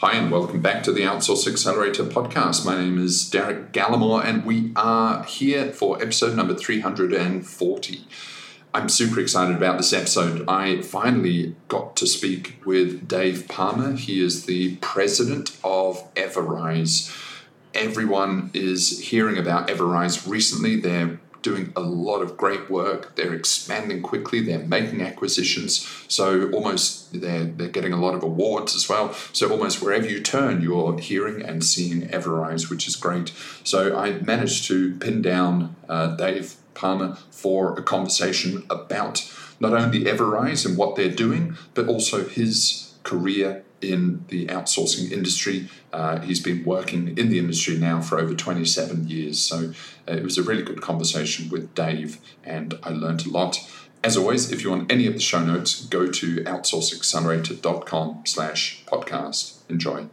Hi, and welcome back to the Outsource Accelerator podcast. My name is Derek Gallimore, and we are here for episode number 340. I'm super excited about this episode. I finally got to speak with Dave Palmer. He is the president of Everise. Everyone is hearing about Everise recently. They're doing a lot of great work. They're expanding quickly. They're making acquisitions. So almost they're they're getting a lot of awards as well. So almost wherever you turn, you're hearing and seeing Everise, which is great. So I managed to pin down uh, Dave Palmer for a conversation about not only Everise and what they're doing, but also his career in the outsourcing industry. Uh, he's been working in the industry now for over 27 years. So uh, it was a really good conversation with Dave, and I learned a lot. As always, if you want any of the show notes, go to outsourceaccelerator.com slash podcast. Enjoy.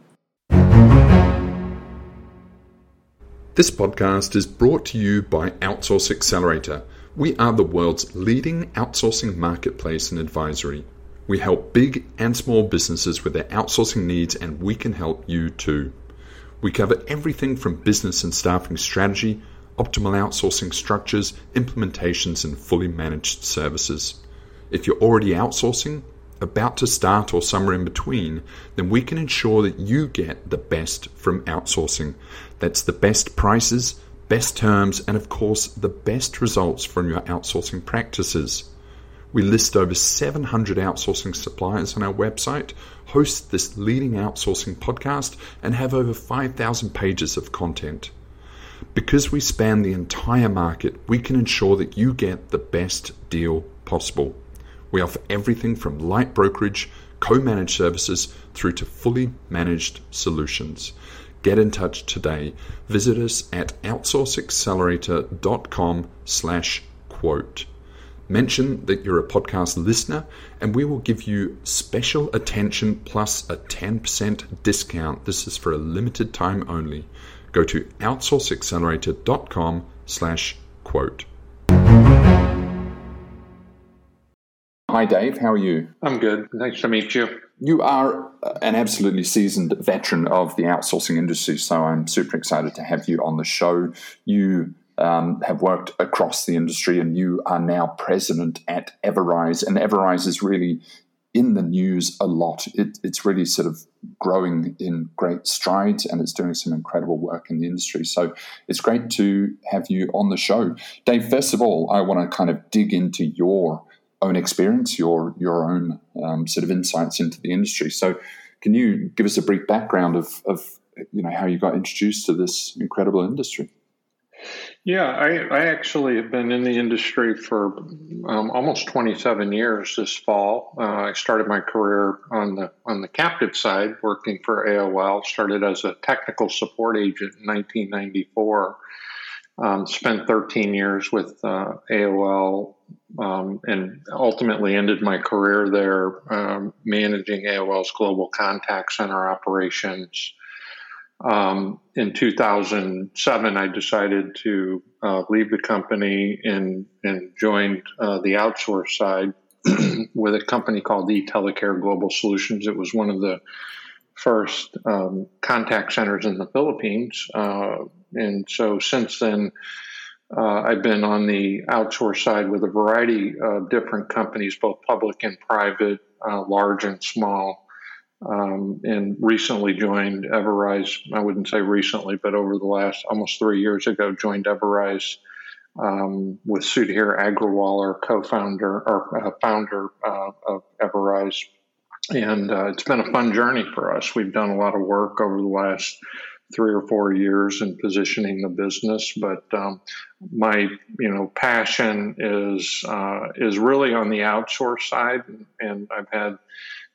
This podcast is brought to you by Outsource Accelerator. We are the world's leading outsourcing marketplace and advisory. We help big and small businesses with their outsourcing needs, and we can help you too. We cover everything from business and staffing strategy, optimal outsourcing structures, implementations, and fully managed services. If you're already outsourcing, about to start, or somewhere in between, then we can ensure that you get the best from outsourcing. That's the best prices, best terms, and of course, the best results from your outsourcing practices. We list over 700 outsourcing suppliers on our website, host this leading outsourcing podcast, and have over 5,000 pages of content. Because we span the entire market, we can ensure that you get the best deal possible. We offer everything from light brokerage, co-managed services through to fully managed solutions. Get in touch today. Visit us at outsourceaccelerator.com slash quote. Mention that you're a podcast listener, and we will give you special attention plus a 10% discount. This is for a limited time only. Go to outsourceaccelerator.com slash quote. Hi, Dave. How are you? I'm good. Nice to meet you. You are uh, an absolutely seasoned veteran of the outsourcing industry, so I'm super excited to have you on the show. You um, have worked across the industry, and you are now president at Everise. And Everise is really in the news a lot. It, it's really sort of growing in great strides, and it's doing some incredible work in the industry. So it's great to have you on the show, Dave. First of all, I want to kind of dig into your own experience, your your own um, sort of insights into the industry. So, can you give us a brief background of, of you know how you got introduced to this incredible industry? Yeah, I, I, actually have been in the industry for um, almost 27 years. This fall, uh, I started my career on the on the captive side, working for AOL. Started as a technical support agent in 1994. Um, spent 13 years with uh, AOL, um, and ultimately ended my career there, um, managing AOL's global contact center operations. Um, in 2007, I decided to uh, leave the company and, and joined uh, the outsource side with a company called eTelecare Global Solutions. It was one of the first um, contact centers in the Philippines. Uh, and so since then, uh, I've been on the outsource side with a variety of different companies, both public and private, uh, large and small um, and recently joined Everise. I wouldn't say recently, but over the last almost three years ago, joined Everise um, with Sudhir Agrawal, our co-founder or uh, founder uh, of Everise. And uh, it's been a fun journey for us. We've done a lot of work over the last three or four years in positioning the business, but um, my you know passion is uh, is really on the outsource side, and I've had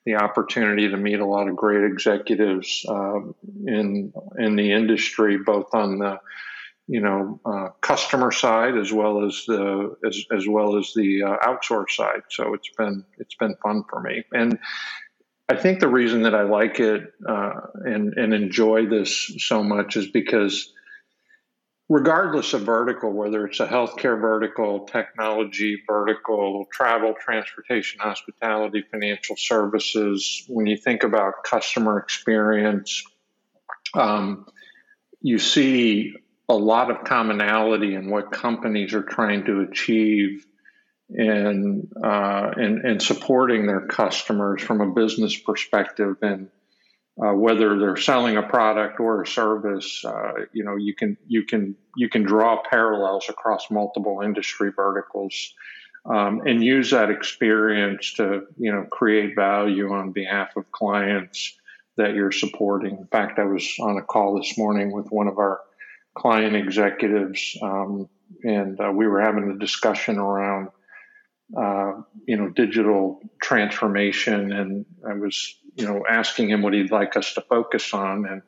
the opportunity to meet a lot of great executives uh, in in the industry, both on the you know uh, customer side as well as the as, as well as the uh, outsource side. So it's been it's been fun for me, and I think the reason that I like it uh, and and enjoy this so much is because regardless of vertical, whether it's a healthcare vertical, technology vertical, travel, transportation, hospitality, financial services, when you think about customer experience, um, you see a lot of commonality in what companies are trying to achieve in, uh, in, in supporting their customers from a business perspective and uh, whether they're selling a product or a service, uh, you know, you can you can you can draw parallels across multiple industry verticals, um, and use that experience to you know create value on behalf of clients that you're supporting. In fact, I was on a call this morning with one of our client executives, um, and uh, we were having a discussion around uh, you know digital transformation, and I was you know, asking him what he'd like us to focus on, and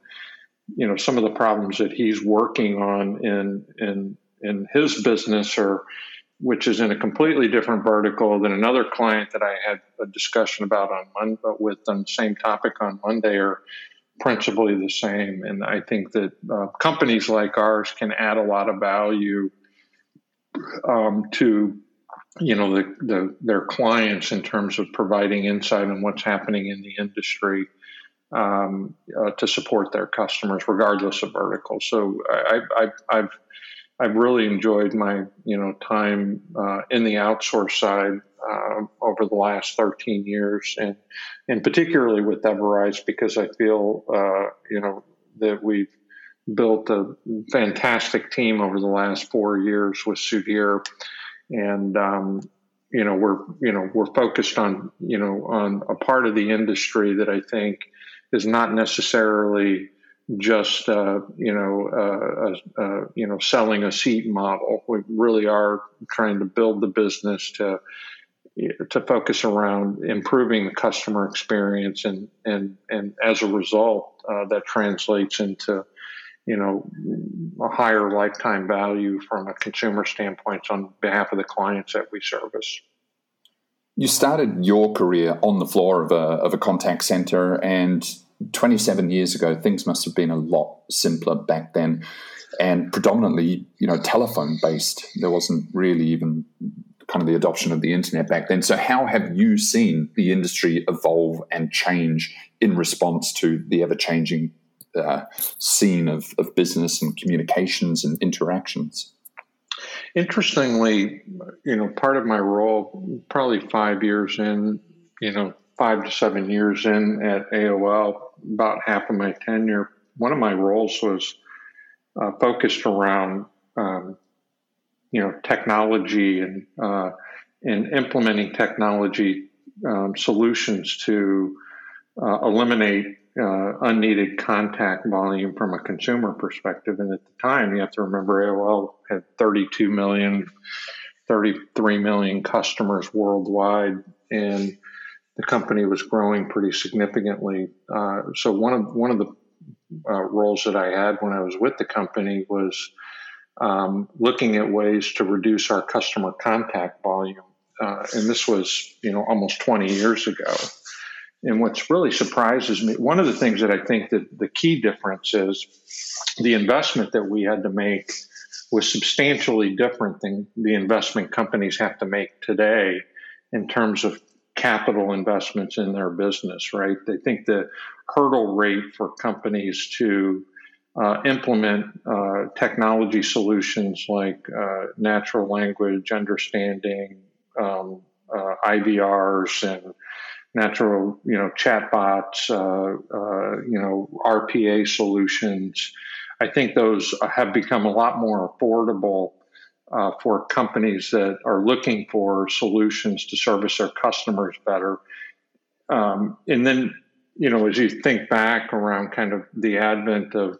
you know, some of the problems that he's working on in in in his business, or which is in a completely different vertical than another client that I had a discussion about on Monday with on the same topic on Monday, are principally the same. And I think that uh, companies like ours can add a lot of value um, to you know the, the, their clients in terms of providing insight on what's happening in the industry um, uh, to support their customers, regardless of vertical. So I, have I've I've really enjoyed my you know time uh, in the outsource side uh, over the last 13 years, and and particularly with Everise because I feel uh, you know that we've built a fantastic team over the last four years with Sudhir and um, you know we're you know we're focused on you know on a part of the industry that I think is not necessarily just uh, you know uh, uh, uh, you know selling a seat model. We really are trying to build the business to to focus around improving the customer experience and and and as a result uh, that translates into you know, a higher lifetime value from a consumer standpoint on behalf of the clients that we service. You started your career on the floor of a, of a contact center, and 27 years ago, things must have been a lot simpler back then and predominantly, you know, telephone based. There wasn't really even kind of the adoption of the internet back then. So, how have you seen the industry evolve and change in response to the ever changing uh, scene of, of business and communications and interactions. Interestingly, you know, part of my role, probably five years in, you know, five to seven years in at AOL, about half of my tenure, one of my roles was uh, focused around, um, you know, technology and uh, and implementing technology um, solutions to uh, eliminate uh, unneeded contact volume from a consumer perspective. And at the time, you have to remember AOL had 32 million, 33 million customers worldwide, and the company was growing pretty significantly. Uh, so one of one of the uh, roles that I had when I was with the company was um, looking at ways to reduce our customer contact volume. Uh, and this was, you know, almost 20 years ago. And what's really surprises me, one of the things that I think that the key difference is the investment that we had to make was substantially different than the investment companies have to make today in terms of capital investments in their business, right? They think the hurdle rate for companies to uh, implement uh, technology solutions like uh, natural language understanding, um, uh, IVRs, and natural, you know, chatbots, uh, uh, you know, RPA solutions. I think those have become a lot more affordable uh, for companies that are looking for solutions to service their customers better. Um, and then, you know, as you think back around kind of the advent of,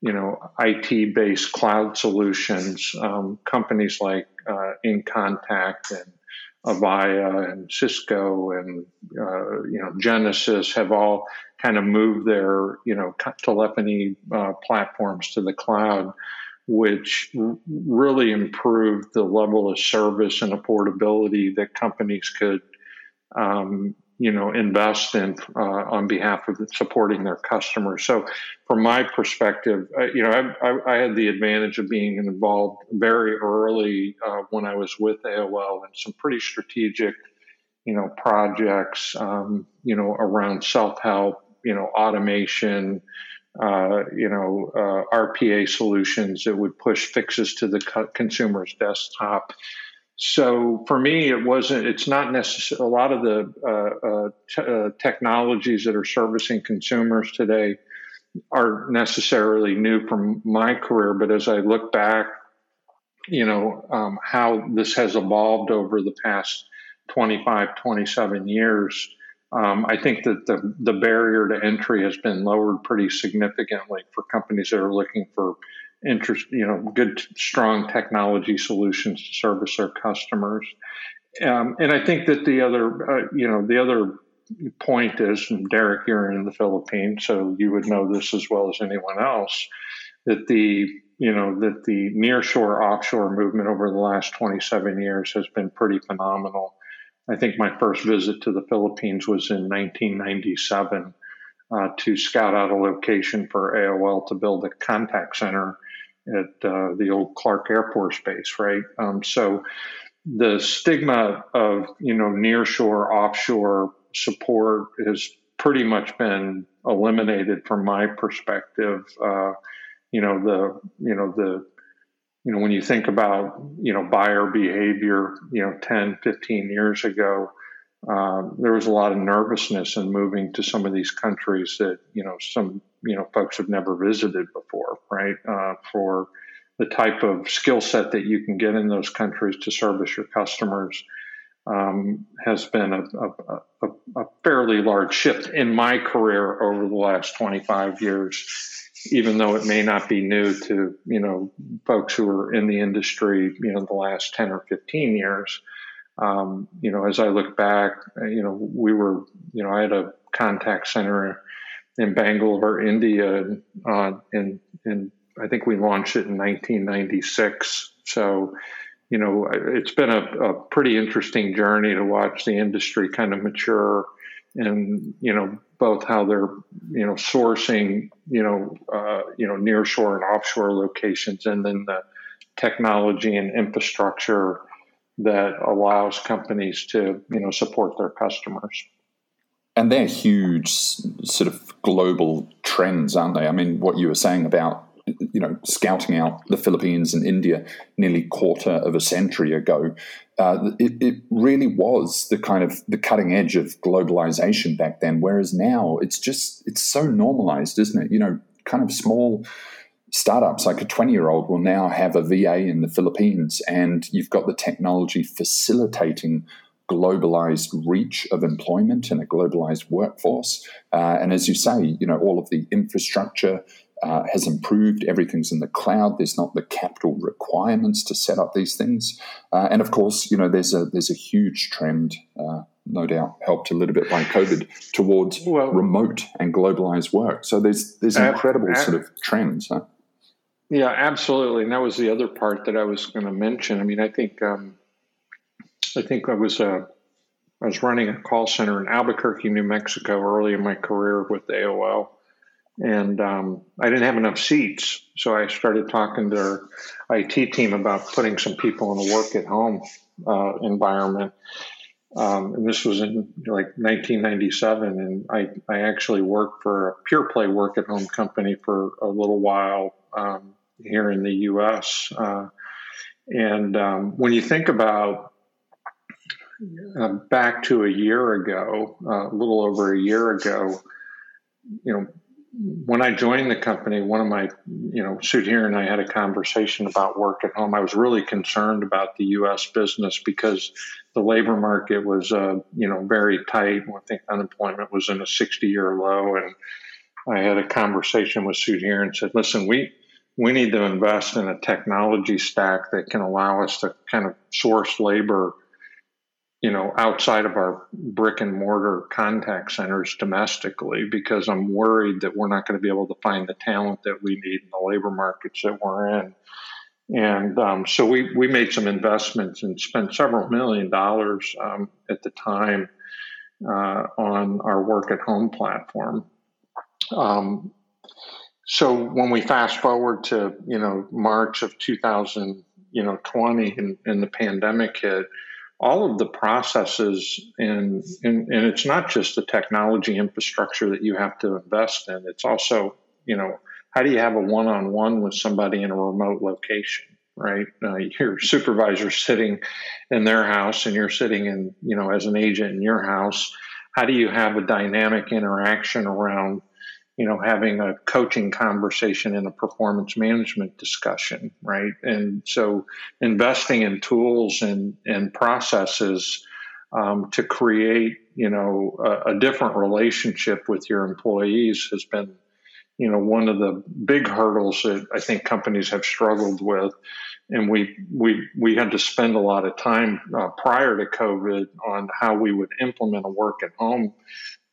you know, IT based cloud solutions, um, companies like uh, InContact and Avaya and Cisco and uh, you know Genesys have all kind of moved their you know telephony uh, platforms to the cloud, which really improved the level of service and affordability that companies could um, you know, invest in uh, on behalf of supporting their customers. So, from my perspective, uh, you know, I, I, I, had the advantage of being involved very early uh, when I was with AOL in some pretty strategic, you know, projects, um, you know, around self help, you know, automation. Uh, you know, uh, RPA solutions that would push fixes to the co- consumer's desktop so for me, it wasn't. It's not necessary a lot of the uh, uh, t- uh, technologies that are servicing consumers today are necessarily new from my career. But as I look back, you know um, how this has evolved over the past 25, 27 years. Um, I think that the the barrier to entry has been lowered pretty significantly for companies that are looking for interest, you know, good, strong technology solutions to service our customers. Um, and I think that the other, uh, you know, the other point is, Derek, you're in the Philippines, so you would know this as well as anyone else, that the, you know, that the nearshore offshore movement over the last 27 years has been pretty phenomenal. I think my first visit to the Philippines was in 1997 uh, to scout out a location for AOL to build a contact center at uh, the old Clark Air Force Base, right? Um, so the stigma of you know nearshore, offshore support has pretty much been eliminated from my perspective. Uh, you know the you know the you know when you think about you know buyer behavior, you know 10, 15 years ago. Uh, there was a lot of nervousness in moving to some of these countries that you know some you know folks have never visited before, right? Uh, for the type of skill set that you can get in those countries to service your customers um, has been a, a, a, a, fairly large shift in my career over the last 25 years, even though it may not be new to you know folks who are in the industry you know the last 10 or 15 years. Um, you know, as I look back, you know, we were, you know, I had a contact center in Bangalore, India, uh, in in I think we launched it in 1996. So, you know, it's been a, a pretty interesting journey to watch the industry kind of mature, and you know, both how they're you know sourcing you know uh, you know nearshore and offshore locations, and then the technology and infrastructure that allows companies to you know support their customers and they're huge sort of global trends, aren't they? I mean, what you were saying about you know scouting out the Philippines and India nearly quarter of a century ago, uh, it, it, really was the kind of the cutting edge of globalization back then. Whereas now it's just it's so normalized, isn't it? You know, kind of small startups like a 20 year old will now have a VA in the Philippines, and you've got the technology facilitating globalized reach of employment and a globalized workforce. Uh, and as you say, you know, all of the infrastructure uh, has improved. Everything's in the cloud. There's not the capital requirements to set up these things. Uh, and of course, you know, there's a there's a huge trend, uh, no doubt, helped a little bit by COVID, towards well, remote and globalized work. So there's there's incredible ab- sort of trends. Huh? Yeah, absolutely. And that was the other part that I was going to mention. I mean, I think. Um, I think I was uh, I was running a call center in Albuquerque, New Mexico, early in my career with AOL, and um, I didn't have enough seats, so I started talking to our IT team about putting some people in a work at home uh, environment. Um, and this was in like 1997, and I, I actually worked for a pure play work at home company for a little while um, here in the U.S. Uh, and um, when you think about uh, back to a year ago, uh, a little over a year ago, you know, when I joined the company, one of my, you know, Sudhir and I had a conversation about work at home. I was really concerned about the U.S. business because the labor market was, uh, you know, very tight. I think unemployment was in a 60-year low, and I had a conversation with Sudhir and said, "Listen, we." We need to invest in a technology stack that can allow us to kind of source labor you know, outside of our brick and mortar contact centers domestically, because I'm worried that we're not going to be able to find the talent that we need in the labor markets that we're in. And um, so we, we made some investments and spent several million dollars um, at the time uh, on our work at home platform. Um, so when we fast forward to you know March of 2000, you know 20, and, and the pandemic hit, all of the processes and, and and it's not just the technology infrastructure that you have to invest in. It's also you know how do you have a one-on-one with somebody in a remote location right uh, your supervisor sitting in their house and you're sitting in you know as an agent in your house how do you have a dynamic interaction around you know having a coaching conversation in a performance management discussion right? And so investing in tools and and processes um, to create you know a, a different relationship with your employees has been you know one of the big hurdles that I think companies have struggled with, and we we we had to spend a lot of time uh, prior to COVID on how we would implement a work at home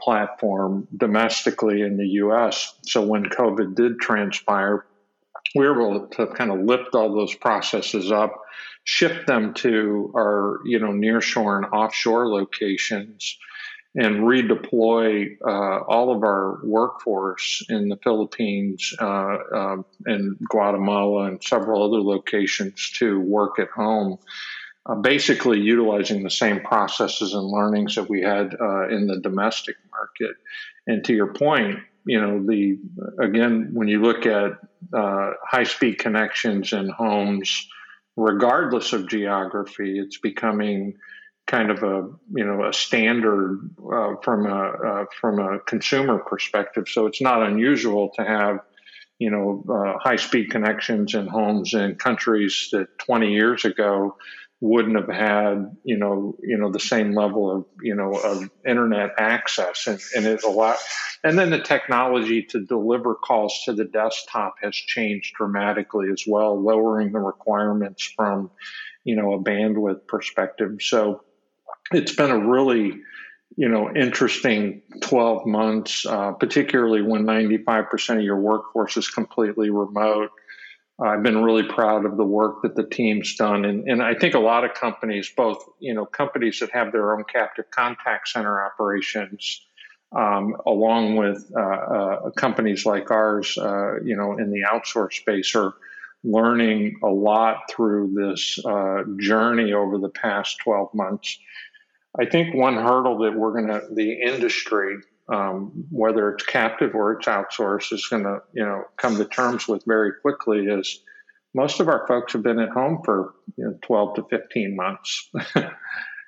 platform domestically in the U.S. So when COVID did transpire, we were able to kind of lift all those processes up, shift them to our you know nearshore and offshore locations and redeploy uh, all of our workforce in the Philippines uh, uh, and Guatemala and several other locations to work at home, uh, basically utilizing the same processes and learnings that we had uh, in the domestic market. And to your point, you know, the again, when you look at uh, high speed connections in homes, regardless of geography, it's becoming kind of a you know a standard uh, from a uh, from a consumer perspective. So it's not unusual to have you know uh, high speed connections in homes in countries that 20 years ago wouldn't have had you know you know the same level of you know of internet access. And, and it's a lot and then the technology to deliver calls to the desktop has changed dramatically as well lowering the requirements from you know a bandwidth perspective. So it's been a really you know interesting 12 months uh, particularly when 95% of your workforce is completely remote i've been really proud of the work that the team's done and, and i think a lot of companies both you know companies that have their own captive contact center operations um, along with uh, uh, companies like ours uh, you know in the outsource space are learning a lot through this uh, journey over the past 12 months. I think one hurdle that we're going to, the industry, um, whether it's captive or it's outsourced, is going to, you know, come to terms with very quickly is most of our folks have been at home for you know, 12 to 15 months.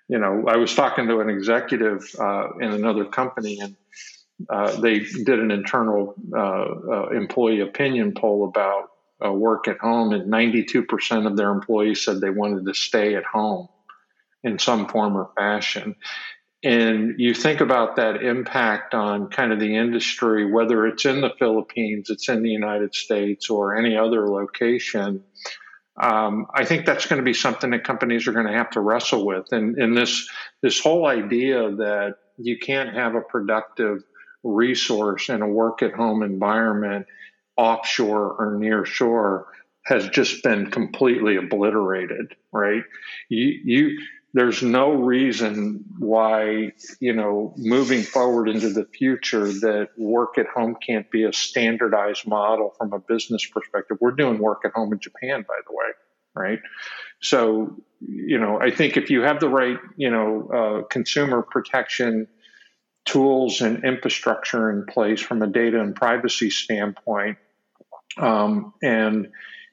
you know, I was talking to an executive uh, in another company and uh, they did an internal uh, uh employee opinion poll about uh, work at home, and 92% of their employees said they wanted to stay at home in some form or fashion. And you think about that impact on kind of the industry, whether it's in the Philippines, it's in the United States, or any other location. Um, I think that's going to be something that companies are going to have to wrestle with. And, and this this whole idea that you can't have a productive resource in a work at home environment offshore or near shore has just been completely obliterated, right? You, you there's no reason why you know moving forward into the future that work at home can't be a standardized model from a business perspective. We're doing work at home in japan by the way right? So you know i think if you have the right you know uh, consumer protection tools and infrastructure in place from a data and privacy standpoint um, and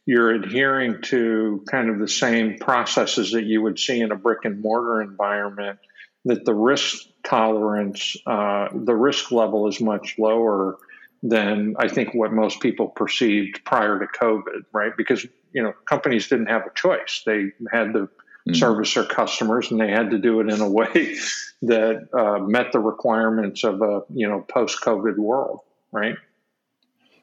you're adhering to kind of the same processes that you would see in a brick and mortar environment, that the risk tolerance, uh, the risk level is much lower than I think what most people perceived prior to COVID, right? Because you know companies didn't have a choice; they had to mm-hmm. service their customers, and they had to do it in a way that uh, met the requirements of a you know post-COVID world, right?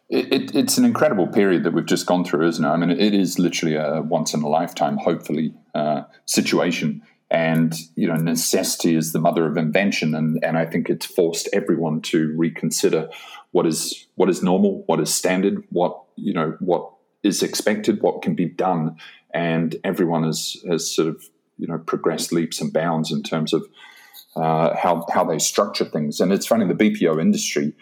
It, it, it's an incredible period that we've just gone through, isn't it? I mean, it is literally a once in a lifetime, hopefully, uh, situation. And you know, necessity is the mother of invention, and, and I think it's forced everyone to reconsider what is what is normal, what is standard, what you know, what is expected, what can be done, and everyone has has sort of you know progressed leaps and bounds in terms of uh, how how they structure things. And it's funny, the BPO industry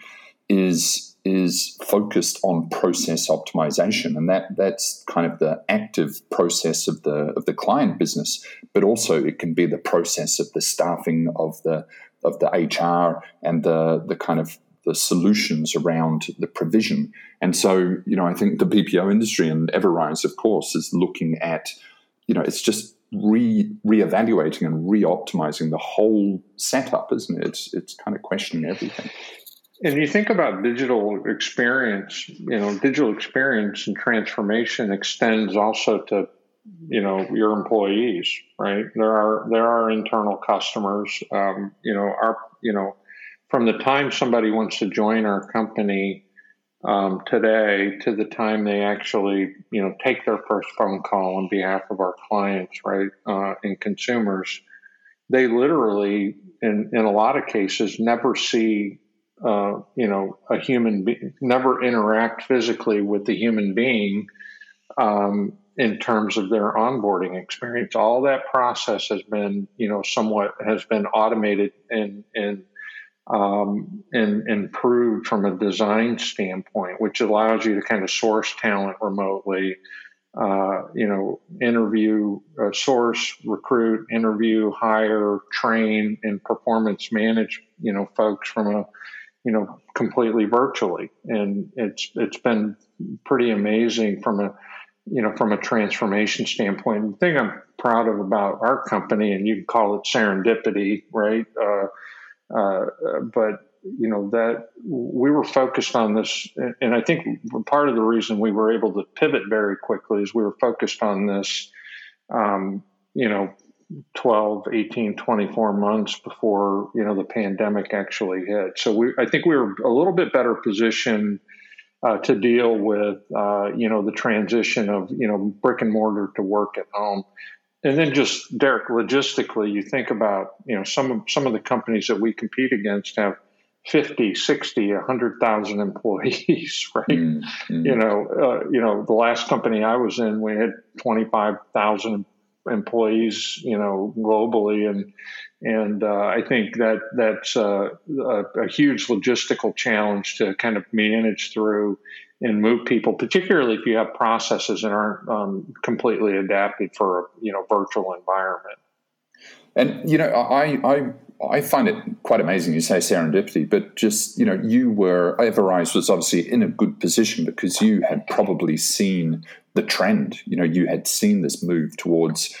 is is focused on process optimization, and that that's kind of the active process of the of the client business, but also it can be the process of the staffing of the of the HR and the the kind of the solutions around the provision. And so, you know, I think the BPO industry and Everise, of course, is looking at, you know, it's just re reevaluating and re-optimizing the whole setup, isn't it? It's it's kind of questioning everything. And you think about digital experience, you know, digital experience and transformation extends also to, you know, your employees, right? There are there are internal customers. Um, you know, our you know, from the time somebody wants to join our company um, today to the time they actually, you know, take their first phone call on behalf of our clients, right, uh, and consumers, they literally, in in a lot of cases, never see uh, you know, a human being, never interact physically with the human being um, in terms of their onboarding experience. All that process has been, you know, somewhat has been automated and and um, and improved from a design standpoint, which allows you to kind of source talent remotely. Uh, you know, interview, uh, source, recruit, interview, hire, train, and performance manage. You know, folks from a you know, completely virtually. And it's it's been pretty amazing from a you know from a transformation standpoint. The thing I'm proud of about our company, and you can call it serendipity, right? Uh, uh, but you know that we were focused on this, and I think part of the reason we were able to pivot very quickly is we were focused on this. Um, you know, 12 18 24 months before you know the pandemic actually hit. So we i think we were a little bit better positioned uh, to deal with uh, you know the transition of you know brick and mortar to work at home. And then just derek logistically you think about you know some of some of the companies that we compete against have 50 60 100000 employees right? Mm-hmm. you know uh, you know the last company i was in we had 25000 employees, you know, globally, and and uh, I think that that's a, a, a, huge logistical challenge to kind of manage through and move people, particularly if you have processes that aren't um, completely adapted for a you know virtual environment. And you know, I I I find it quite amazing you say serendipity, but just, you know, you were, Everise was obviously in a good position because you had probably seen the trend. You know, you had seen this move towards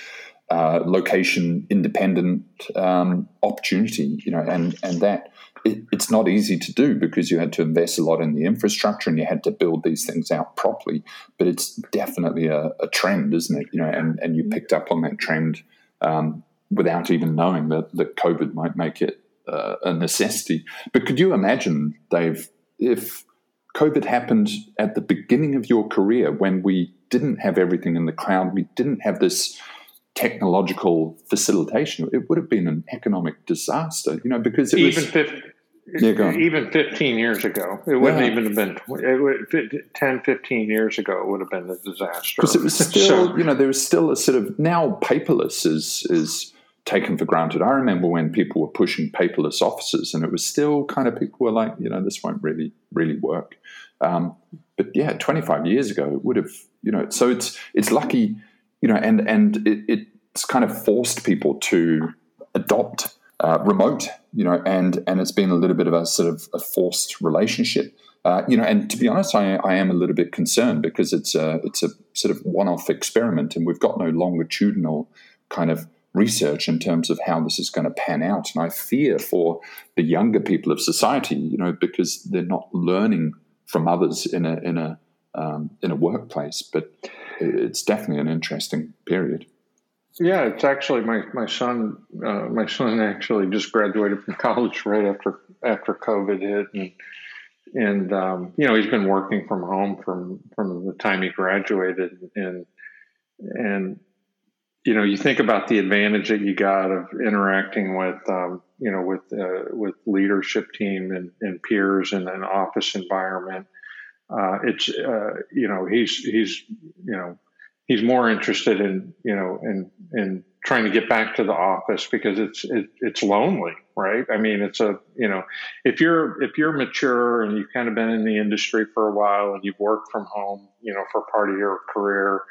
uh, location independent um, opportunity, you know, and, and that it, it's not easy to do because you had to invest a lot in the infrastructure and you had to build these things out properly. But it's definitely a, a trend, isn't it? You know, and, and you picked up on that trend um, without even knowing that, that COVID might make it uh, a necessity. But could you imagine, Dave, if COVID happened at the beginning of your career when we didn't have everything in the cloud, we didn't have this technological facilitation, it would have been an economic disaster, you know, because it even was. 50, yeah, even 15 years ago, it wouldn't yeah. even have been it would, 10, 15 years ago, it would have been a disaster. Because it was still, so, you know, there was still a sort of now paperless is is taken for granted. I remember when people were pushing paperless offices, and it was still kind of people were like, you know, this won't really really work. Um, but yeah, 25 years ago, it would have, you know. So it's it's lucky, you know, and and it, it's kind of forced people to adopt uh, remote, you know, and and it's been a little bit of a sort of a forced relationship. Uh, you know, and to be honest, I, I, am a little bit concerned because it's a it's a sort of one-off experiment, and we've got no longitudinal kind of research in terms of how this is going to pan out. And I fear for the younger people of society, you know, because they're not learning from others in a in a um, in a workplace. But it's definitely an interesting period. Yeah, it's actually my my son. Uh, my son actually just graduated from college right after after COVID hit, and and um, you know he's been working from home from from the time he graduated, and and you know, you think about the advantage that you got of interacting with, um, you know, with uh, with leadership team and, and peers in an office environment. Uh, it's uh, you know he's he's you know he's more interested in you know in in trying to get back to the office because it's it, it's lonely right i mean it's a you know if you're if you're mature and you've kind of been in the industry for a while and you've worked from home you know for part of your career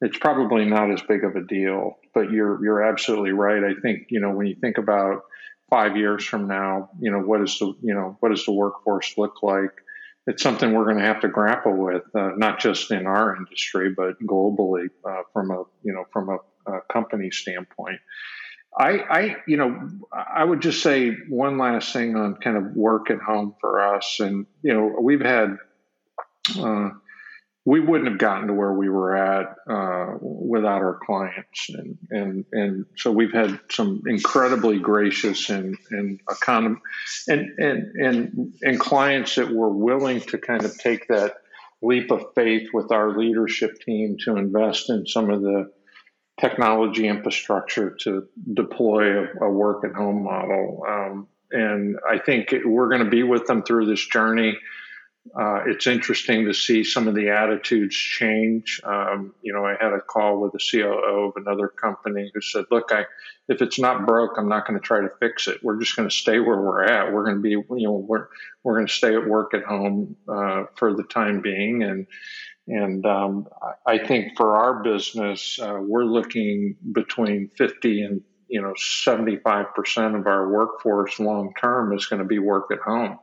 it's probably not as big of a deal but you're you're absolutely right. I think you know when you think about five years from now you know what is the you know what does the workforce look like? It's something we're going to have to grapple with, uh, not just in our industry, but globally uh, from a you know from a, a company standpoint. I, I, you know, I would just say one last thing on kind of work at home for us, and you know, we've had uh, we wouldn't have gotten to where we were at uh, without our clients, and and and so we've had some incredibly gracious and and econom- and and and and clients that were willing to kind of take that leap of faith with our leadership team to invest in some of the technology infrastructure to deploy a, a work at home model. Um, and I think we're going to be with them through this journey. Uh, it's interesting to see some of the attitudes change. Um, you know, I had a call with the COO of another company who said, "Look, I, if it's not broke, I'm not going to try to fix it. We're just going to stay where we're at. We're going to be, you know, we're we're going to stay at work at home uh, for the time being." And and um, I think for our business, uh, we're looking between 50 and you know 75 percent of our workforce long term is going to be work at home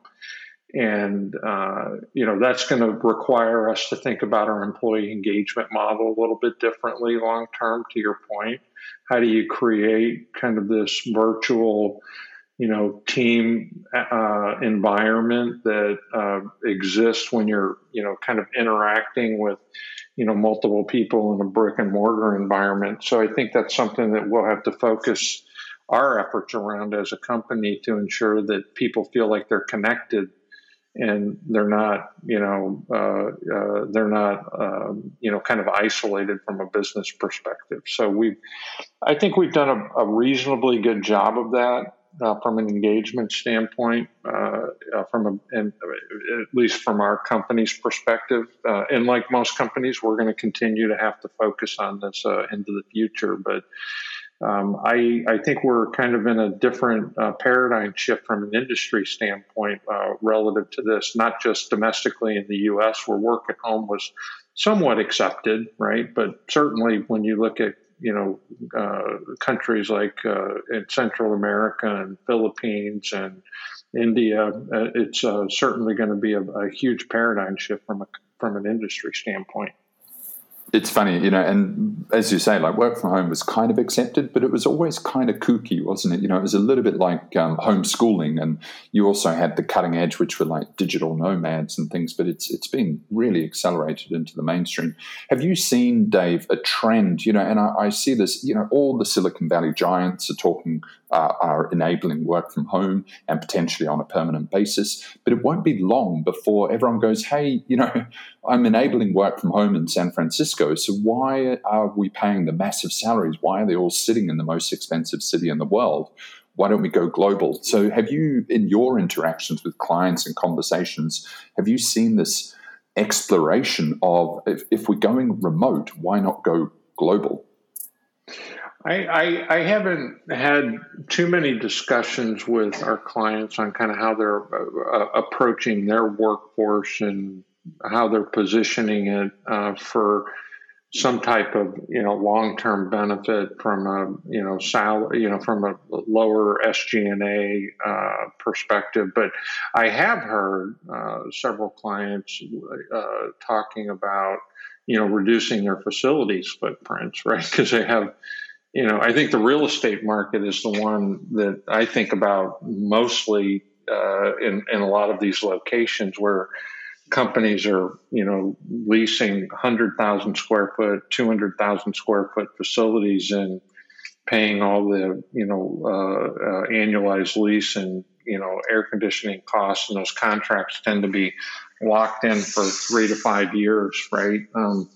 and, uh, you know, that's going to require us to think about our employee engagement model a little bit differently long term, to your point. How do you create kind of this virtual, you know, team uh, environment that uh, exists when you're, you know, kind of interacting with, you know, multiple people in a brick and mortar environment? So I think that's something that we'll have to focus our efforts around as a company to ensure that people feel like they're connected and they're not, you know, uh, uh, they're not, um, you know, kind of isolated from a business perspective. So we, I think we've done a, a reasonably good job of that uh, from an engagement standpoint, uh, uh, from a, and at least from our company's perspective. Uh, and like most companies, we're going to continue to have to focus on this into the future, but um, I, I, think we're kind of in a different uh, paradigm shift from an industry standpoint uh, relative to this, not just domestically in the U.S., where work at home was somewhat accepted, right? But certainly when you look at you know uh, countries like uh, in Central America and Philippines and India, uh, it's uh, certainly going to be a, a huge paradigm shift from a from an industry standpoint it's funny, you know, and as you say, like work from home was kind of accepted, but it was always kind of kooky, wasn't it? You know, it was a little bit like um, homeschooling, and you also had the cutting edge, which were like digital nomads and things. But it's it's been really accelerated into the mainstream. Have you seen, Dave, a trend? You know, and I, I see this. You know, all the Silicon Valley giants are talking uh, are enabling work from home and potentially on a permanent basis. But it won't be long before everyone goes, hey, you know, I'm enabling work from home in San Francisco. So why are we paying the massive salaries? Why are they all sitting in the most expensive city in the world? Why don't we go global? So, have you, in your interactions with clients and conversations, have you seen this exploration of if, if we're going remote, why not go global? I, I, I, haven't had too many discussions with our clients on kind of how they're uh, uh, approaching their workforce and how they're positioning it uh, for some type of you know long term benefit from a you know salary you know from a lower SG&A uh, perspective. But I have heard uh, several clients uh, talking about you know reducing their facilities footprints, right? Because they have you know, I think the real estate market is the one that I think about mostly uh, in in a lot of these locations where companies are, you know, leasing hundred thousand square foot, two hundred thousand square foot facilities and paying all the, you know, uh, uh, annualized lease and you know air conditioning costs, and those contracts tend to be locked in for three to five years, right? Um,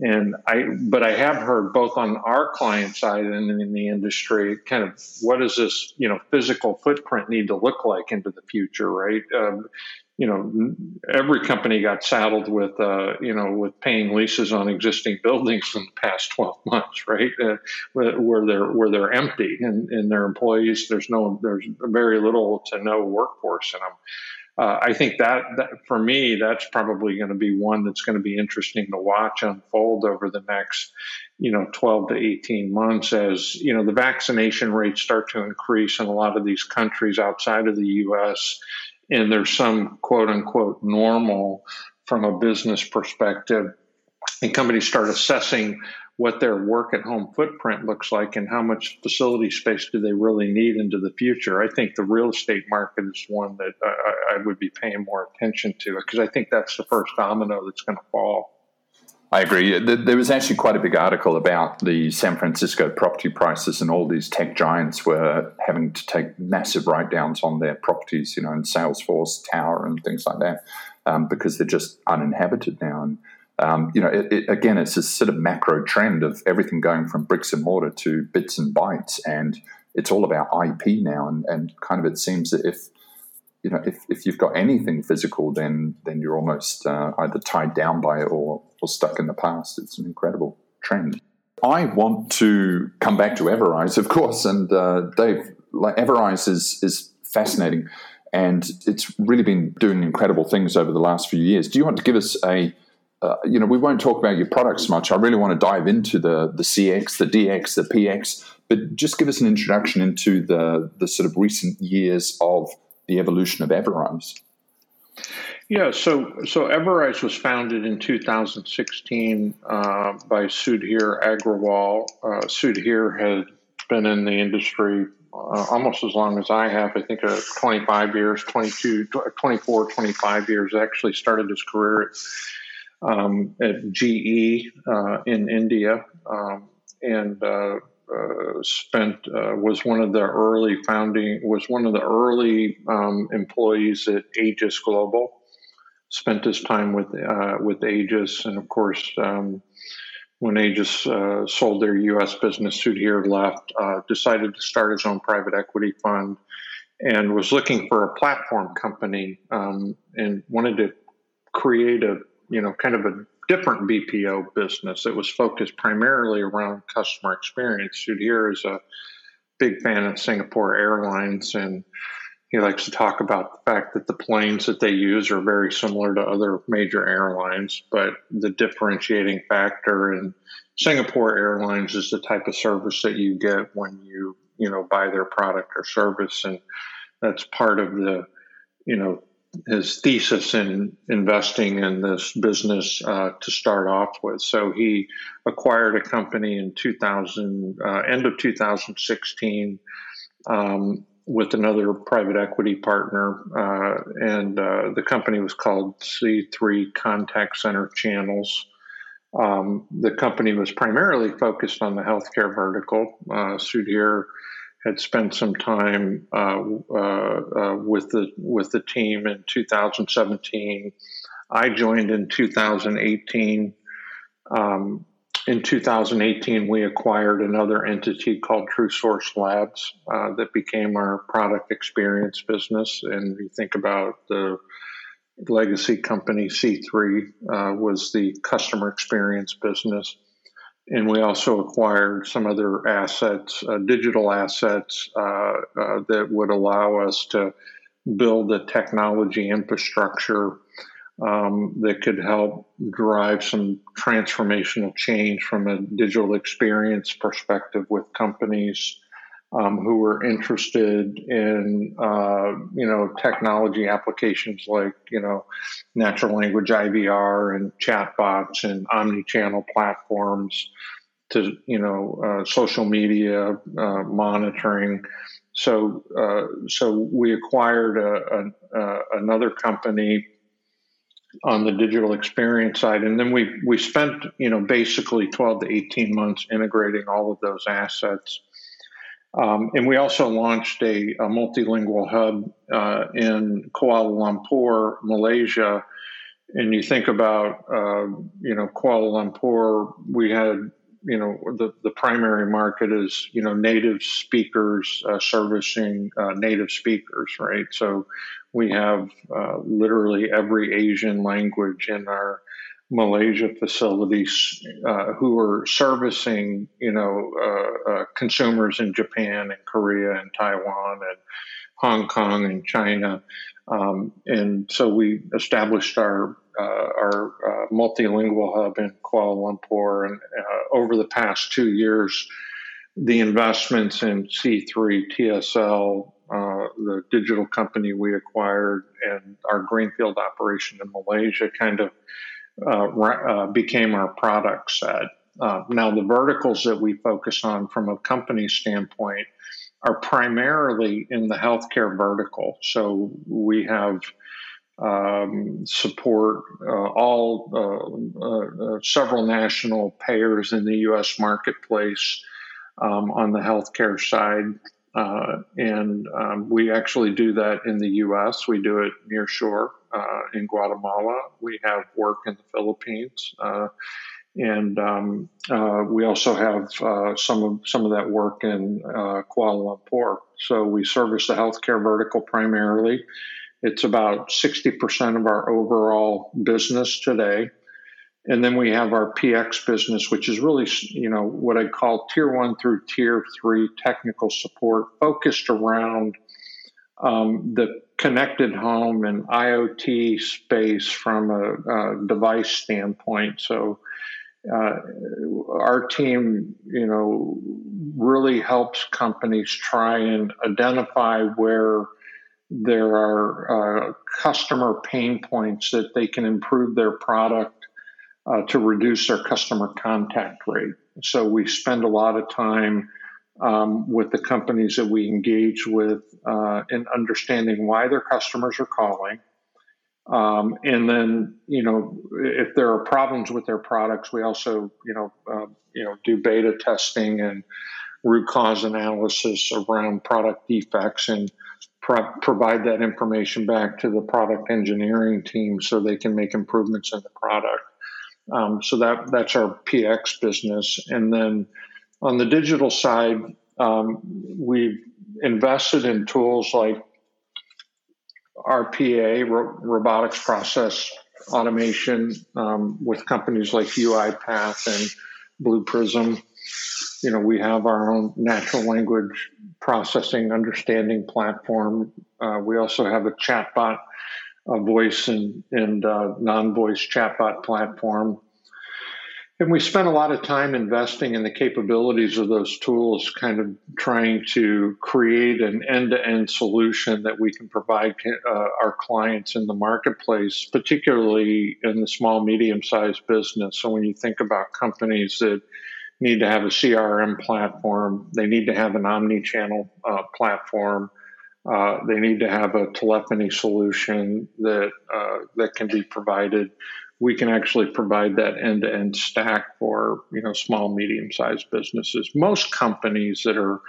and I, but I have heard both on our client side and in the industry, kind of what does this, you know, physical footprint need to look like into the future, right? Um, you know, every company got saddled with, uh, you know, with paying leases on existing buildings in the past 12 months, right? Uh, where they're where they're empty and, and their employees, there's no, there's very little to no workforce in them. Uh, I think that, that for me, that's probably going to be one that's going to be interesting to watch unfold over the next, you know, 12 to 18 months as, you know, the vaccination rates start to increase in a lot of these countries outside of the U.S and there's some quote unquote normal from a business perspective, and companies start assessing what their work at home footprint looks like and how much facility space do they really need into the future. I think the real estate market is one that I, I would be paying more attention to because I think that's the first domino that's going to fall. I agree. There was actually quite a big article about the San Francisco property prices, and all these tech giants were having to take massive write downs on their properties, you know, in Salesforce Tower and things like that, um, because they're just uninhabited now. And, um, you know, it, it, again, it's this sort of macro trend of everything going from bricks and mortar to bits and bytes. And it's all about IP now. And, and kind of it seems that if you know, if, if you've got anything physical, then then you're almost uh, either tied down by it or, or stuck in the past. It's an incredible trend. I want to come back to Everise, of course, and uh, Dave, like Everise is is fascinating, and it's really been doing incredible things over the last few years. Do you want to give us a uh, you know, we won't talk about your products much. I really want to dive into the the CX, the DX, the PX, but just give us an introduction into the the sort of recent years of the evolution of Everise? Yeah, so so Everise was founded in 2016 uh, by Sudhir Agrawal. Uh, Sudhir had been in the industry uh, almost as long as I have. I think uh, 25 years, 22, 24, 25 years. Actually, started his career at, um, at GE uh, in India, um, and uh, uh, spent uh, was one of the early founding was one of the early um, employees at Aegis Global. Spent his time with uh, with Aegis, and of course, um, when Aegis uh, sold their U.S. business, Sudhir left. Uh, decided to start his own private equity fund, and was looking for a platform company, um, and wanted to create a you know kind of a different BPO business. It was focused primarily around customer experience. Sudhir is a big fan of Singapore Airlines, and he likes to talk about the fact that the planes that they use are very similar to other major airlines, but the differentiating factor in Singapore Airlines is the type of service that you get when you you know buy their product or service, and that's part of the you know his thesis in investing in this business uh, to start off with. So he acquired a company in 2000, uh, end of 2016, um, with another private equity partner, uh, and uh, the company was called C3 Contact Center Channels. Um, the company was primarily focused on the healthcare vertical. Uh, Sudhir had spent some time uh, uh, uh, with the with the team in 2017. I joined in 2018. Um, in 2018, we acquired another entity called TrueSource Labs uh, that became our product experience business. And you think about the legacy company C3 uh, was the customer experience business and we also acquired some other assets, uh, digital assets uh, uh, that would allow us to build a technology infrastructure um, that could help drive some transformational change from a digital experience perspective with companies um, who were interested in uh, you know technology applications like you know natural language IVR and chatbots and omni-channel platforms to you know uh, social media uh, monitoring. So uh, so we acquired a, a, another company on the digital experience side and then we we spent you know basically 12 to 18 months integrating all of those assets um, and we also launched a, a multilingual hub uh, in Kuala Lumpur, Malaysia. And you think about, uh, you know, Kuala Lumpur, we had, you know, the, the primary market is, you know, native speakers uh, servicing uh, native speakers, right? So We have uh, literally every Asian language in our Malaysia facilities uh, who are servicing, you know, uh, uh, consumers in Japan and Korea and Taiwan and Hong Kong and China. Um, and so we established our uh, our uh, multilingual hub in Kuala Lumpur, and uh, over the past two years, the investments in C3 TSL, the digital company we acquired, and our greenfield operation in Malaysia, kind of uh, uh, became our product set. Uh, now, the verticals that we focus on from a company standpoint are primarily in the healthcare vertical. So we have um, support uh, all uh, uh, several national payers in the U.S. marketplace um, on the healthcare side. Uh, and um, we actually do that in the U.S. We do it near shore uh, in Guatemala. We have work in the Philippines, uh, and um, uh, we also have uh, some of some of that work in uh, Kuala Lumpur. So we service the healthcare vertical primarily. It's about sixty percent of our overall business today. And then we have our PX business, which is really, you know, what I call tier one through tier three technical support focused around um, the connected home and IoT space from a, a device standpoint. So, uh, our team, you know, really helps companies try and identify where there are uh, customer pain points that they can improve their product uh, to reduce our customer contact rate. So we spend a lot of time um, with the companies that we engage with uh, in understanding why their customers are calling. Um, and then, you know, if there are problems with their products, we also, you know, uh, you know, do beta testing and root cause analysis around product defects and pro- provide that information back to the product engineering team so they can make improvements in the product. Um, so that that's our PX business, and then on the digital side, um, we've invested in tools like RPA, ro- robotics process automation, um, with companies like UiPath and Blue Prism. You know, we have our own natural language processing understanding platform. Uh, we also have a chatbot a voice and, and uh, non-voice chatbot platform. And we spent a lot of time investing in the capabilities of those tools, kind of trying to create an end to end solution that we can provide uh, our clients in the marketplace, particularly in the small, medium sized business. So when you think about companies that need to have a CRM platform, they need to have an omni channel uh, platform uh, they need to have a telephony solution that uh, that can be provided. We can actually provide that end-to-end stack for you know small, medium-sized businesses. Most companies that are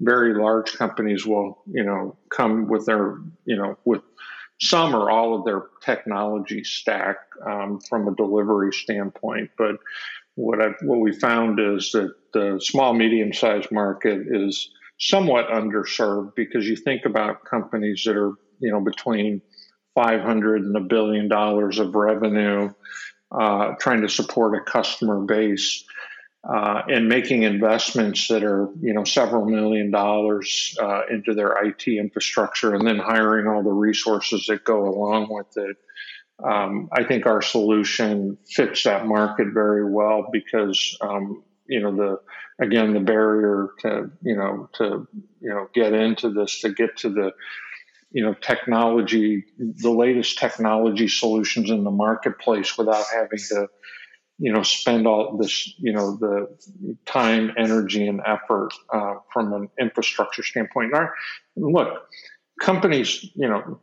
very large companies will you know come with their you know with some or all of their technology stack um, from a delivery standpoint. But what I what we found is that the small, medium-sized market is somewhat underserved because you think about companies that are you know between 500 and a billion dollars of revenue uh, trying to support a customer base uh, and making investments that are you know several million dollars uh, into their IT infrastructure and then hiring all the resources that go along with it. Um, I think our solution fits that market very well because um, you know the again the barrier to you know to you know get into this to get to the you know technology the latest technology solutions in the marketplace without having to you know spend all this you know the time energy and effort uh, from an infrastructure standpoint. Our, look companies you know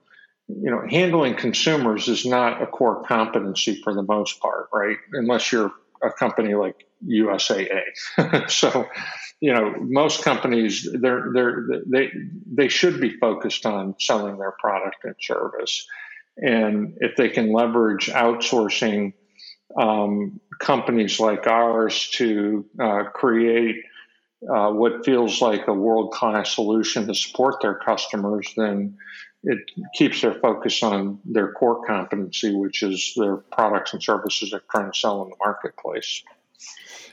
you know handling consumers is not a core competency for the most part right? Unless you're a company like USAA. so, you know, most companies they're they're they they should be focused on selling their product and service, and if they can leverage outsourcing um, companies like ours to uh, create uh, what feels like a world class solution to support their customers, then it keeps their focus on their core competency, which is their products and services they're trying to sell in the marketplace.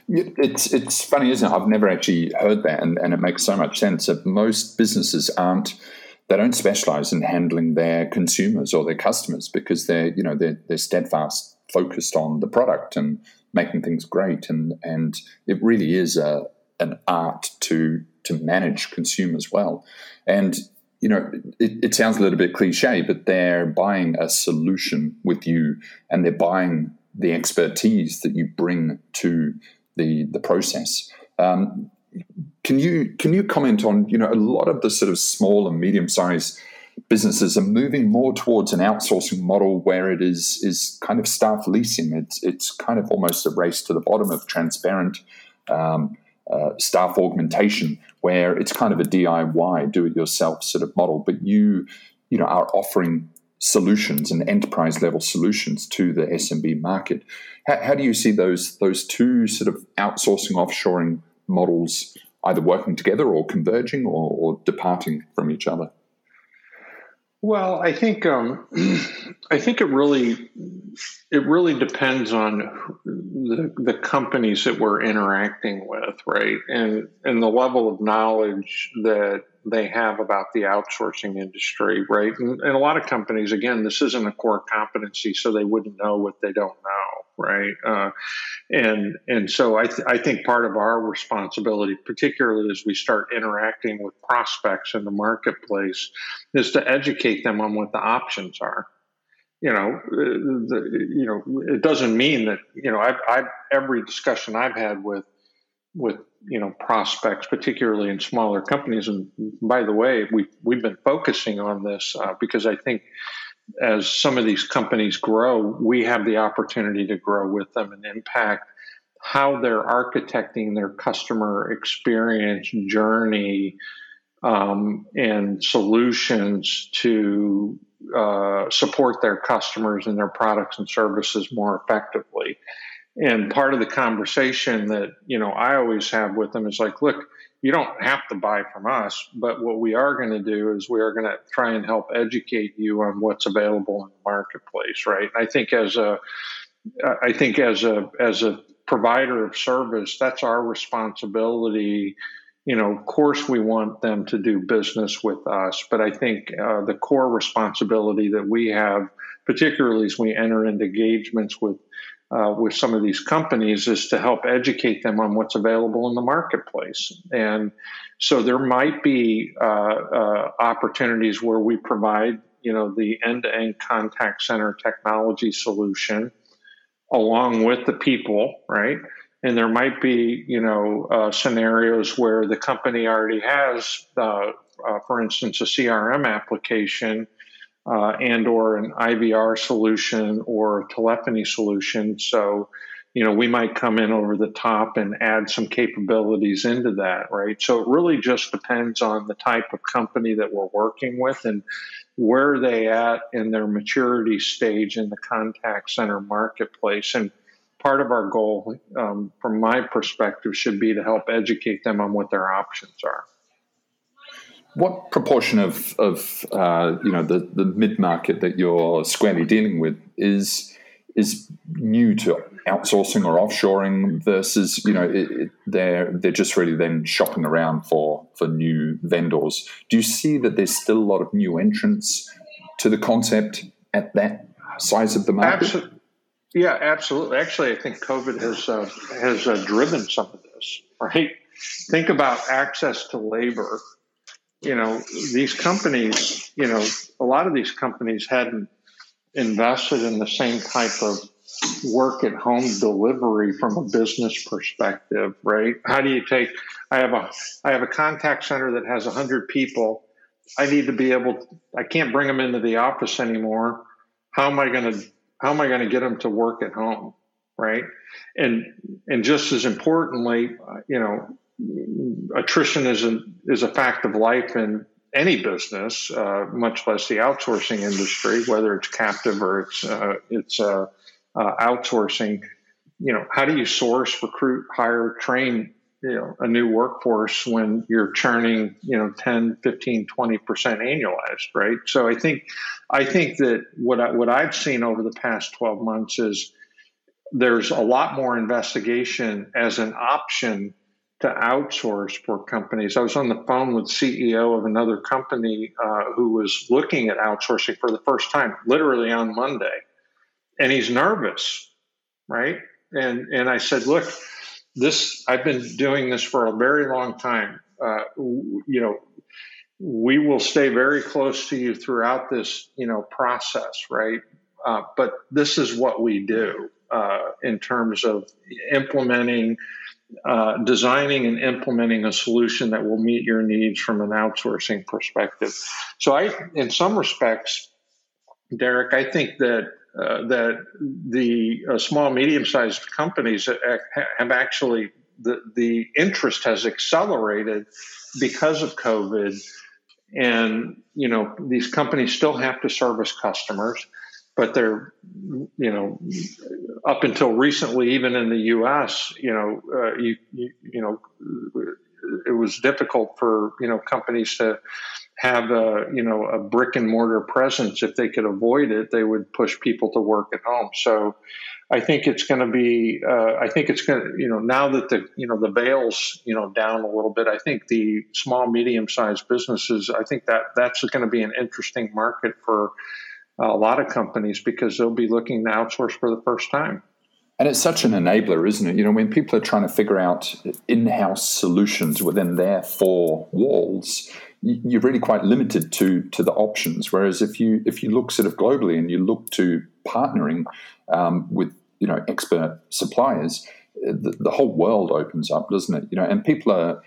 It's it's funny, isn't it? I've never actually heard that, and, and it makes so much sense that most businesses aren't they don't specialize in handling their consumers or their customers because they're you know they're, they're steadfast focused on the product and making things great and and it really is a an art to to manage consumers well and you know it, it sounds a little bit cliche but they're buying a solution with you and they're buying the expertise that you bring to the the process. Um, can you can you comment on you know a lot of the sort of small and medium sized businesses are moving more towards an outsourcing model where it is is kind of staff leasing. It's it's kind of almost a race to the bottom of transparent um, uh, staff augmentation, where it's kind of a DIY, do it yourself sort of model. But you you know are offering solutions and enterprise level solutions to the SMB market. How, how, do you see those those two sort of outsourcing offshoring models either working together or converging or, or departing from each other? Well, I think um, I think it really it really depends on the, the companies that we're interacting with, right, and and the level of knowledge that they have about the outsourcing industry, right? And, and, a lot of companies, again, this isn't a core competency, so they wouldn't know what they don't know, right? Uh, and and so I, th- I think part of our responsibility, particularly as we start interacting with prospects in the marketplace, is to educate them on what the options are. You know, uh, the, you know, it doesn't mean that you know. I've, I've every discussion I've had with with you know prospects, particularly in smaller companies. And by the way, we we've been focusing on this uh, because I think as some of these companies grow, we have the opportunity to grow with them and impact how they're architecting their customer experience journey um, and solutions to uh, support their customers and their products and services more effectively. And part of the conversation that, you know, I always have with them is like, look, you don't have to buy from us, but what we are going to do is we are going to try and help educate you on what's available in the marketplace, right? And I think as a, I think as a as a provider of service, that's our responsibility. You know, of course, we want them to do business with us, but I think uh, the core responsibility that we have, particularly as we enter into engagements with uh, with some of these companies is to help educate them on what's available in the marketplace. And so there might be uh, uh, opportunities where we provide, you know, the end-to-end contact center technology solution along with the people, right? And there might be, you know, uh, scenarios where the company already has, uh, uh, for instance, a CRM application uh, and or an IVR solution or telephony solution. So, you know, we might come in over the top and add some capabilities into that, right? So it really just depends on the type of company that we're working with and where they at in their maturity stage in the contact center marketplace. And part of our goal, um, from my perspective, should be to help educate them on what their options are. What proportion of, of uh, you know the, the mid market that you're squarely dealing with is is new to outsourcing or offshoring versus you know it, it, they're they're just really then shopping around for for new vendors. Do you see that there's still a lot of new entrants to the concept at that size of the market? Yeah, absolutely. Actually, I think COVID has uh, has uh, driven some of this. Right? Think about access to labor you know, these companies, you know, a lot of these companies hadn't invested in the same type of work at home delivery from a business perspective, right? How do you take I have a I have a contact center that has 100 people. I need to be able to, I can't bring them into the office anymore. How am I going to how am I going to get them to work at home, right? And and just as importantly, you know, attrition is a, is a fact of life in any business, uh, much less the outsourcing industry, whether it's captive or it's uh, it's uh, uh outsourcing. You know, how do you source, recruit, hire, train you know a new workforce when you're churning you know 10 15 20 percent annualized right so i think i think that what I, what i've seen over the past 12 months is there's a lot more investigation as an option to outsource for companies. I was on the phone with CEO of another company uh, who was looking at outsourcing for the first time, literally on Monday, and he's nervous, right? And and I said, look, this I've been doing this for a very long time. Uh, you know, we will stay very close to you throughout this, you know, process, right? Uh, but this is what we do uh, in terms of implementing uh, designing and implementing a solution that will meet your needs from an outsourcing perspective. So, I, in some respects, Derek, I think that uh, that the uh, small medium sized companies have actually the the interest has accelerated because of COVID, and you know these companies still have to service customers but they're you know up until recently even in the US you know uh, you, you, you know it was difficult for you know companies to have a you know a brick and mortar presence if they could avoid it they would push people to work at home so I think it's going to be. Uh, I think it's going to. You know, now that the you know the veils you know down a little bit, I think the small medium sized businesses. I think that that's going to be an interesting market for a lot of companies because they'll be looking to outsource for the first time. And it's such an enabler, isn't it? You know, when people are trying to figure out in house solutions within their four walls, you're really quite limited to to the options. Whereas if you if you look sort of globally and you look to partnering um, with you know expert suppliers, the, the, whole world opens up, doesn't it? You know, and people are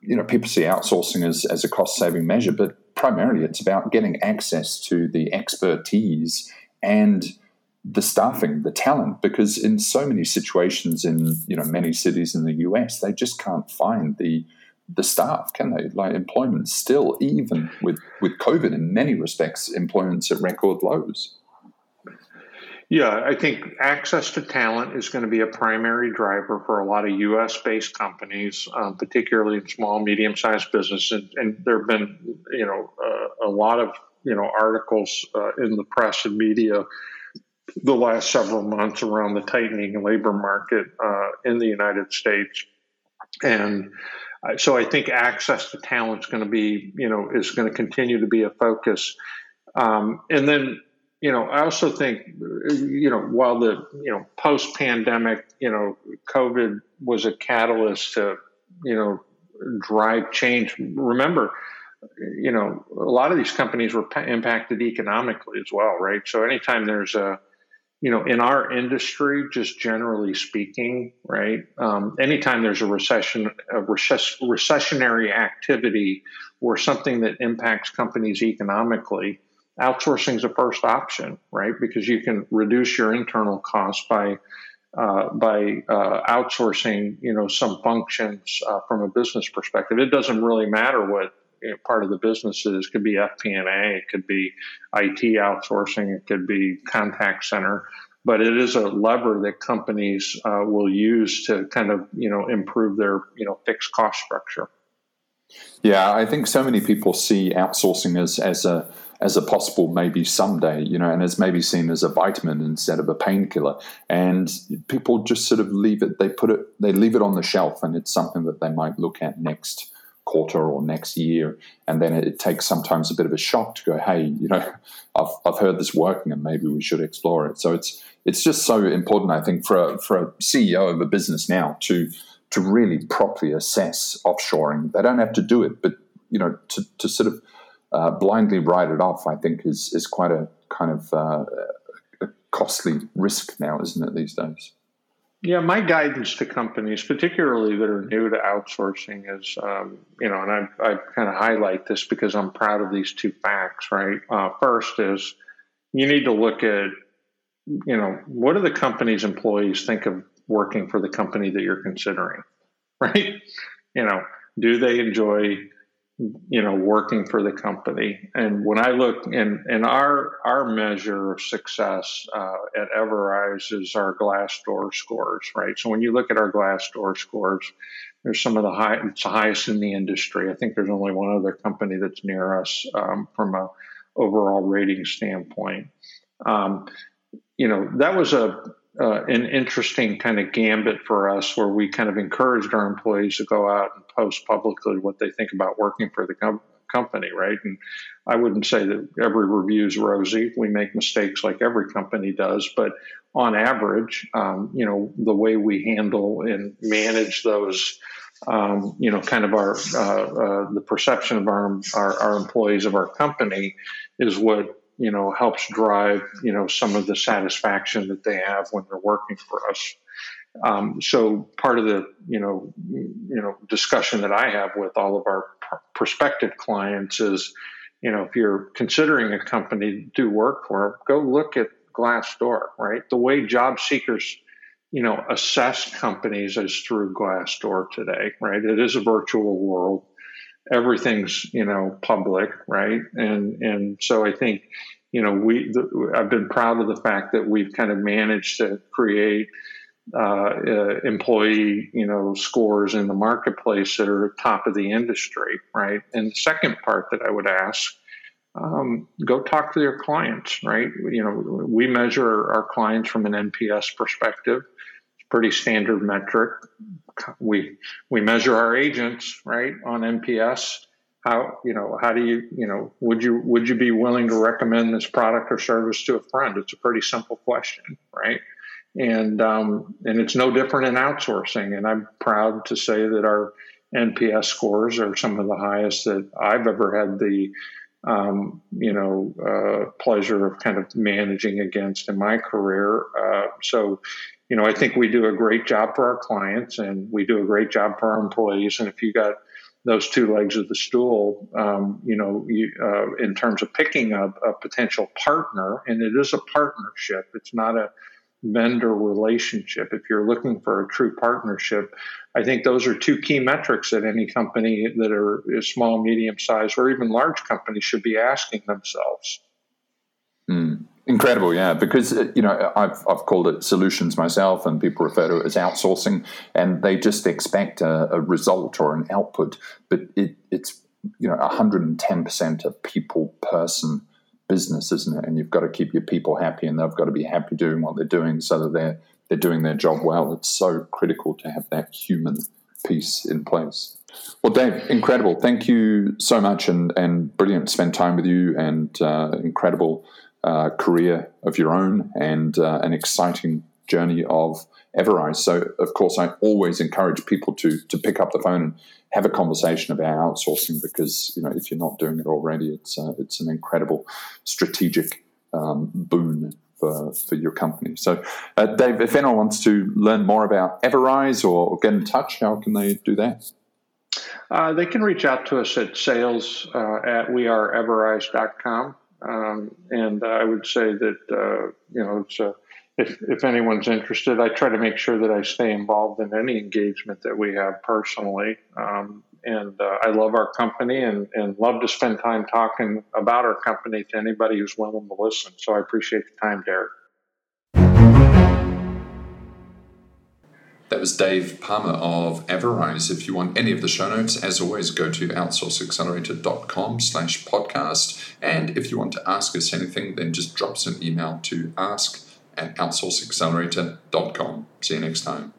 you know people see outsourcing as as a cost saving measure, but primarily it's about getting access to the expertise and the staffing, the talent, because in so many situations in you know many cities in the US, they just can't find the the staff, can they? Like employment still, even with with COVID, in many respects, employment's at record lows. Yeah, I think access to talent is going to be a primary driver for a lot of U.S. based companies, um, particularly in small, medium sized businesses. And, and, there have been, you know, uh, a lot of you know articles uh, in the press and media the last several months around the tightening labor market uh, in the United States, and so I think access to talent is going to be, you know, is going to continue to be a focus. Um, and then you know, I also think, you know, while the, you know, post pandemic, you know, COVID was a catalyst to, you know, drive change. Remember, you know, a lot of these companies were impacted economically as well, right? So anytime there's a, you know, in our industry, just generally speaking, right? Um, anytime there's a recession, a recess, recessionary activity or something that impacts companies economically, outsourcing is a first option, right? Because you can reduce your internal costs by uh, by uh, outsourcing, you know, some functions uh, from a business perspective. It doesn't really matter what you know, part of the business is. It could be FP&A, it could be IT outsourcing, it could be contact center. But it is a lever that companies uh, will use to kind of, you know, improve their, you know, fixed cost structure. Yeah, I think so many people see outsourcing as as a as a possible maybe someday, you know, and as maybe seen as a vitamin instead of a painkiller. And people just sort of leave it, they put it, they leave it on the shelf and it's something that they might look at next quarter or next year. And then it takes sometimes a bit of a shock to go, hey, you know, I've, I've heard this working and maybe we should explore it. So it's, it's just so important, I think, for a, for a CEO of a business now to, to really properly assess offshoring. They don't have to do it, but, you know, to, to sort of, uh, blindly write it off, I think, is is quite a kind of uh, a costly risk now, isn't it, these days? Yeah, my guidance to companies, particularly that are new to outsourcing, is um, you know, and I, I kind of highlight this because I'm proud of these two facts. Right, uh, first is you need to look at you know what do the company's employees think of working for the company that you're considering, right? You know, do they enjoy you know, working for the company. And when I look and and our our measure of success uh, at Everise is our Glassdoor scores, right? So when you look at our Glassdoor scores, there's some of the high, it's the highest in the industry. I think there's only one other company that's near us um, from a overall rating standpoint. Um, you know, that was a uh, an interesting kind of gambit for us where we kind of encouraged our employees to go out and post publicly what they think about working for the com- company, right? And I wouldn't say that every review is rosy. We make mistakes like every company does, but on average, um, you know, the way we handle and manage those, um, you know, kind of our uh, uh, the perception of our, our our employees of our company is what you know helps drive you know some of the satisfaction that they have when they're working for us. Um, so part of the you know you know discussion that I have with all of our pr- prospective clients is you know if you're considering a company to do work for, go look at Glassdoor. Right, the way job seekers you know assess companies is through Glassdoor today. Right, it is a virtual world everything's you know public right? And and so i think you know we the, i've been proud of the fact that we've kind of managed to create uh, uh, employee you know scores in the marketplace that are top of the industry right? And the second part that i would ask um, go talk to your clients right? You know we measure our clients from an nps perspective pretty standard metric. We we measure our agents right on NPS. How you know how do you you know would you would you be willing to recommend this product or service to a friend? It's a pretty simple question, right? And um, and it's no different in outsourcing. And I'm proud to say that our NPS scores are some of the highest that I've ever had the um, you know, uh, pleasure of kind of managing against in my career. Uh, so, you know, I think we do a great job for our clients and we do a great job for our employees. And if you got those two legs of the stool, um, you know, you, uh, in terms of picking a, a, potential partner, and it is a partnership, it's not a vendor relationship. If you're looking for a true partnership, I think those are two key metrics that any company that are small, medium sized, or even large companies should be asking themselves. Mm. Incredible, yeah, because uh, you know I've I've called it solutions myself, and people refer to it as outsourcing, and they just expect a, a result or an output, but it, it's you know 110 percent of people person business, isn't it? And you've got to keep your people happy, and they've got to be happy doing what they're doing, so that they're they're doing their job well. It's so critical to have that human piece in place. Well, Dave, incredible. Thank you so much, and and brilliant spend time with you, and uh, incredible uh, career of your own and uh, an exciting journey of Everise. So, of course, I always encourage people to to pick up the phone and have a conversation about outsourcing because you know if you're not doing it already, it's uh, it's an incredible strategic um, boon for, for your company. So, uh, Dave, if anyone wants to learn more about Everise or, or get in touch, how can they do that? Uh, they can reach out to us at sales uh, at weareeverise.com. Um, and I would say that uh, you know it's a, if if anyone's interested, I try to make sure that I stay involved in any engagement that we have personally. Um, and uh, I love our company and, and love to spend time talking about our company to anybody who's willing to listen. So I appreciate the time, Derek. That was Dave Palmer of Everise. If you want any of the show notes, as always, go to outsourceaccelerator.com slash podcast. And if you want to ask us anything, then just drop us an email to ask at outsourceaccelerator.com. See you next time.